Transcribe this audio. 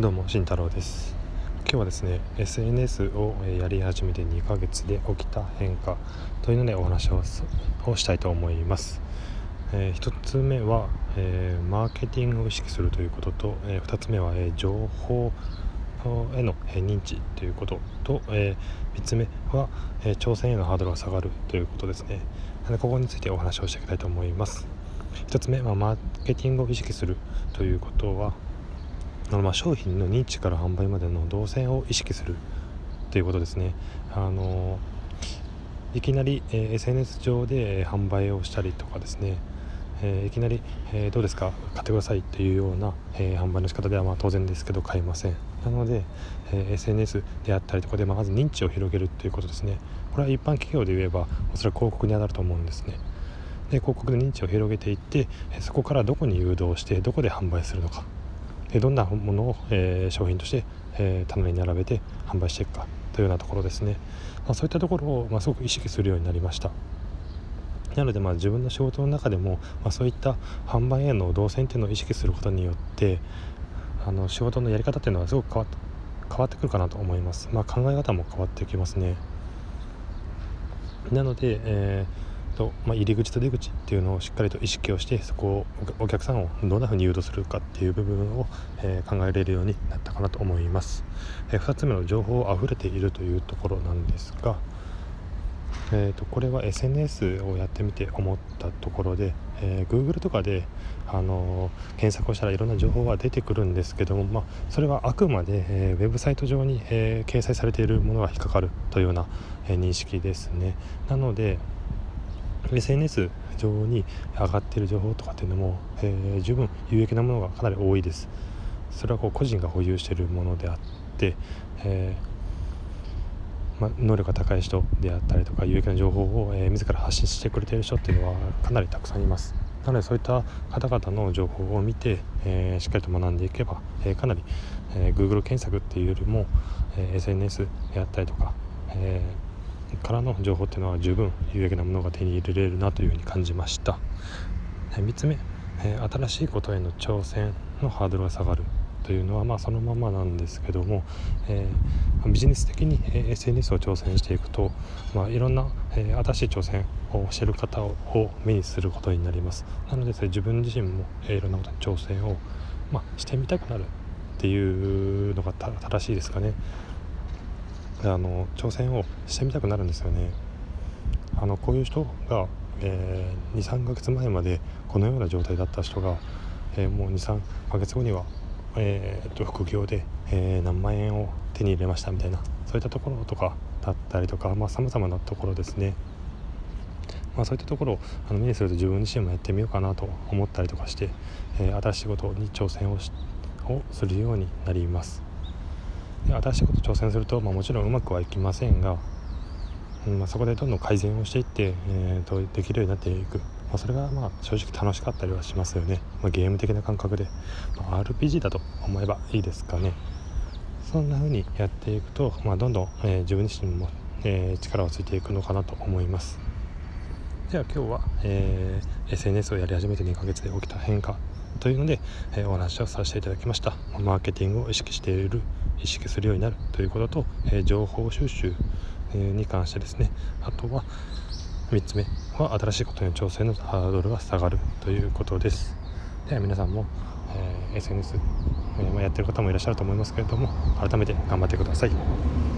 どうも慎太郎です。今日はですね SNS をやり始めて2ヶ月で起きた変化というのでお話をしたいと思います、えー、1つ目は、えー、マーケティングを意識するということと、えー、2つ目は、え情報への認知ということと、え3つ目は、え挑戦へのハードルが下がるということですね。ここについてお話をしていきたいと思います。1つ目はマーケティングを意識するということはのま商品の認知から販売までの動線を意識するということですね。あのいきなり、え、SNS 上で販売をしたりとかですね、え、いきなり、え、どうですか？買ってくださいっていうような、え販売の仕方ではま当然ですけど買えません。なので、え SNS であったりとかで、まあ、まず認知を広げるということですね。これは一般企業で言えばおそらく広告に当たると思うんですね。で広告で認知を広げていってそこからどこに誘導してどこで販売するのか。でどんなものを、えー、商品として、えー、棚に並べて販売していくかというようなところですね、まあ、そういったところを、まあ、すごく意識するようになりました。なのでまあ自分の仕事の中でも、まあ、そういった販売への動線っていうのを意識することによってあの仕事のやり方っていうのはすごく変わ変わってくるかなと思います、まあ、考え方も変わってきますね。なので、えーと、まあ、入り口と出口っていうのをしっかりと意識をしてそこをお客さんをどんなふうに誘導するかっていう部分を、えー、考えれるようになったかなと思います、えー、2つ目の情報あふれているというところなんですがえーと、これは SNS をやってみて思ったところで、えー、Google とかで、あのー、検索をしたらいろんな情報が出てくるんですけども、まあ、それはあくまで、えー、ウェブサイト上に、え掲載されているものが引っかかるというような、え認識ですね。なので、SNS 上に上がっている情報とかっていうのも、えー、十分有益なものがかなり多いです。それはこう個人が保有しているものであって、えー、ま、能力が高い人であったりとか有益な情報を、えー、自ら発信してくれている人っていうのはかなりたくさんいます。なのでそういった方々の情報を見て、えー、しっかりと学んでいけば、えー、かなり、えー、Google 検索っていうよりも、え SNS であったりとか、えーからの情報っていうのは十分有益なものが手に入れれるなというふうに感じました。3つ目。新しいことへの挑戦のハードルが下がるというのはまあそのままなんですけども、えー、ビジネス的に SNS を挑戦していくと、まあ、いろんな、新しい挑戦をしてる方を目にすることになります。なのでそれ自分自身も、いろんなことに挑戦を、まあ、してみたくなるっていうのが正しいですかね。あの挑戦をしてみたくなるんですよねあのこういう人が、えー、23ヶ月前までこのような状態だった人が、えー、もう23ヶ月後には、えー、と副業で、えー、何万円を手に入れましたみたいなそういったところとかだったりとかさまざ、まなところですねまあ、そういったところをあの目にすると自分自身もやってみようかなと思ったりとかして、えー、新しいことに挑戦ををするようになります。新しいこと挑戦すると、まあ、もちろんうまくはいきませんが、うんまあ、そこでどんどん改善をしていって、えーと、できるようになっていく、まあ、それがまあ正直楽しかったりはしますよね、まあ、ゲーム的な感覚で、ま、RPG だと思えばいいですかね。そんな風にやっていくと、ま、どんどん、えー、自分自身も、えー、力をついていくのかなと思います。では今日は、えー、SNS をやり始めて2ヶ月で起きた変化というので、え、お話をさせていただきました。マーケティングを意識している意識するようになるということと、えー、情報収集、に関してですね。あとは3つ目は新しいことへの挑戦のハードルが下がるということです。では皆さんも、え SNS、えやってる方もいらっしゃると思いますけれども改めて頑張ってください。